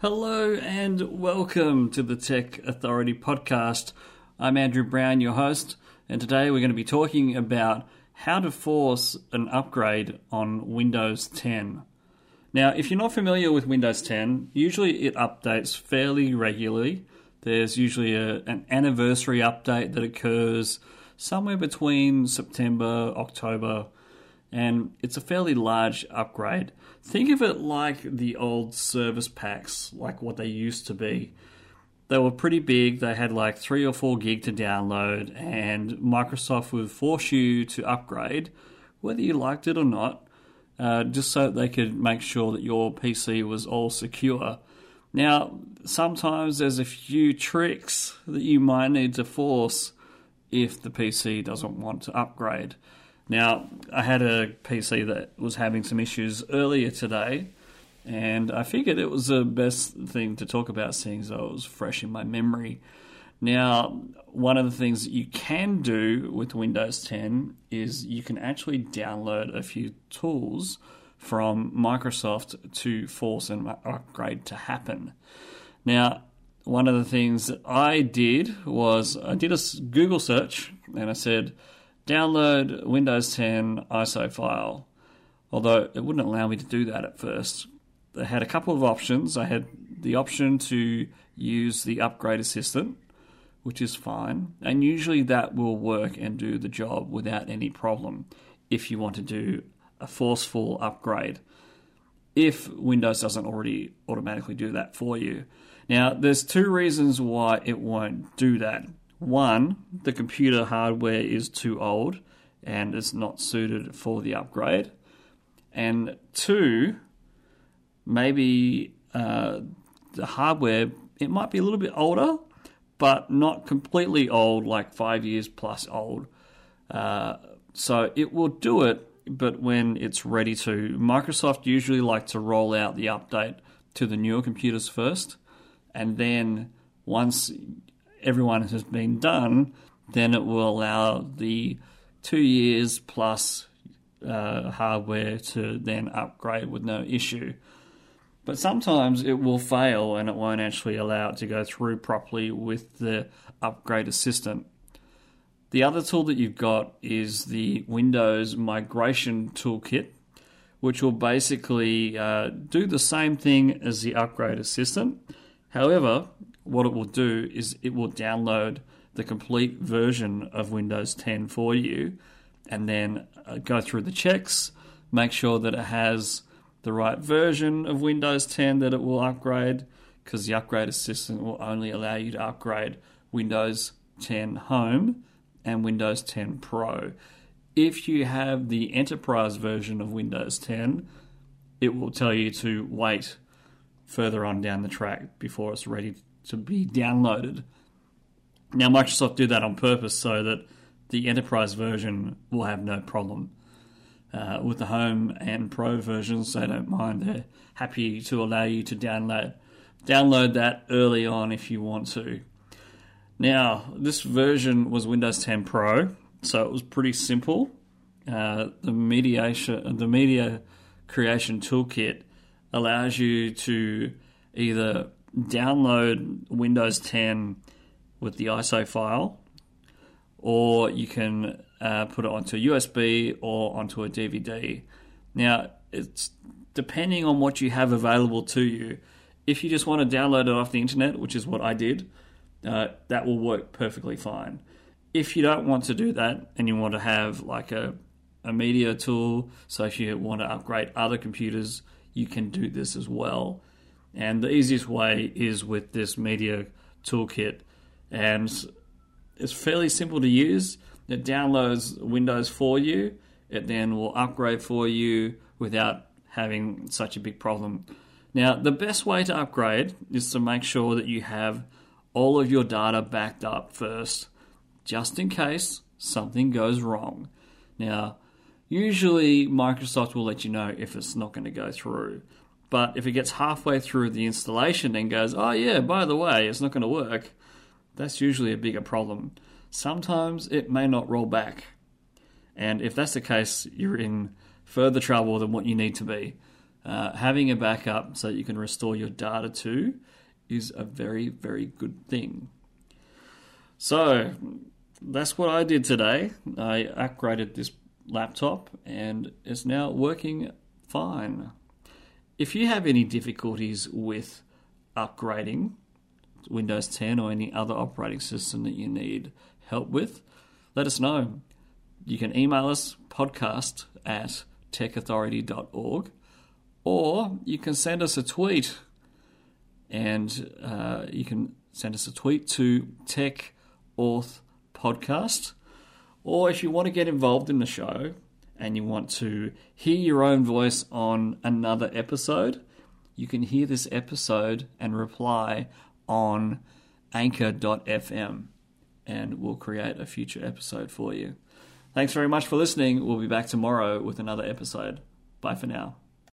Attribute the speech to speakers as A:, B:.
A: Hello and welcome to the Tech Authority podcast. I'm Andrew Brown, your host, and today we're going to be talking about how to force an upgrade on Windows 10. Now, if you're not familiar with Windows 10, usually it updates fairly regularly. There's usually a, an anniversary update that occurs somewhere between September, October, and it's a fairly large upgrade. Think of it like the old service packs, like what they used to be. They were pretty big, they had like 3 or 4 gig to download, and Microsoft would force you to upgrade, whether you liked it or not, uh, just so they could make sure that your PC was all secure. Now, sometimes there's a few tricks that you might need to force if the PC doesn't want to upgrade. Now, I had a PC that was having some issues earlier today, and I figured it was the best thing to talk about, seeing as was fresh in my memory. Now, one of the things you can do with Windows 10 is you can actually download a few tools from Microsoft to force an upgrade to happen. Now, one of the things that I did was I did a Google search and I said, download Windows 10 ISO file. Although it wouldn't allow me to do that at first. They had a couple of options. I had the option to use the upgrade assistant, which is fine, and usually that will work and do the job without any problem if you want to do a forceful upgrade. If Windows doesn't already automatically do that for you. Now, there's two reasons why it won't do that. One, the computer hardware is too old and it's not suited for the upgrade. And two, maybe uh, the hardware, it might be a little bit older, but not completely old, like five years plus old. Uh, so it will do it, but when it's ready to. Microsoft usually like to roll out the update to the newer computers first, and then once everyone has been done, then it will allow the two years plus uh, hardware to then upgrade with no issue. But sometimes it will fail and it won't actually allow it to go through properly with the upgrade assistant. The other tool that you've got is the Windows Migration Toolkit, which will basically uh, do the same thing as the upgrade assistant. However, what it will do is it will download the complete version of Windows 10 for you and then uh, go through the checks, make sure that it has the right version of Windows 10 that it will upgrade because the upgrade assistant will only allow you to upgrade Windows 10 Home and Windows 10 Pro. If you have the enterprise version of Windows 10, it will tell you to wait further on down the track before it's ready to be downloaded. Now, Microsoft do that on purpose so that the enterprise version will have no problem. Uh, with the home and pro versions, they don't mind. They're happy to allow you to download download that early on if you want to. Now, this version was Windows 10 Pro, so it was pretty simple. Uh, the mediation, the media creation toolkit allows you to either download Windows 10 with the ISO file, or you can uh, put it onto a USB or onto a DVD. Now, it's depending on what you have available to you. If you just want to download it off the internet, which is what I did, uh, that will work perfectly fine. If you don't want to do that and you want to have like a, a media tool, so if you want to upgrade other computers, you can do this as well. And the easiest way is with this media toolkit. And it's fairly simple to use. It downloads Windows for you. It then will upgrade for you without having such a big problem. Now, the best way to upgrade is to make sure that you have all of your data backed up first, just in case something goes wrong. Now, usually Microsoft will let you know if it's not going to go through. But if it gets halfway through the installation and goes, oh, yeah, by the way, it's not going to work, that's usually a bigger problem. Sometimes it may not roll back. And if that's the case, you're in further trouble than what you need to be. uh, having a backup so that you can restore your data to is a very, very good thing. So that's what I did today. I upgraded this laptop and it's now working fine. If you have any difficulties with upgrading Windows 10 or any other operating system that you need help with, let us know. You can email us podcast at techauthority.org or you can send us a tweet and uh, you can send us a tweet to Tech Auth Podcast. Or if you want to get involved in the show and you want to hear your own voice on another episode, you can hear this episode and reply on anchor.fm and we'll create a future episode for you. Thanks very much for listening. We'll be back tomorrow with another episode. Bye for now.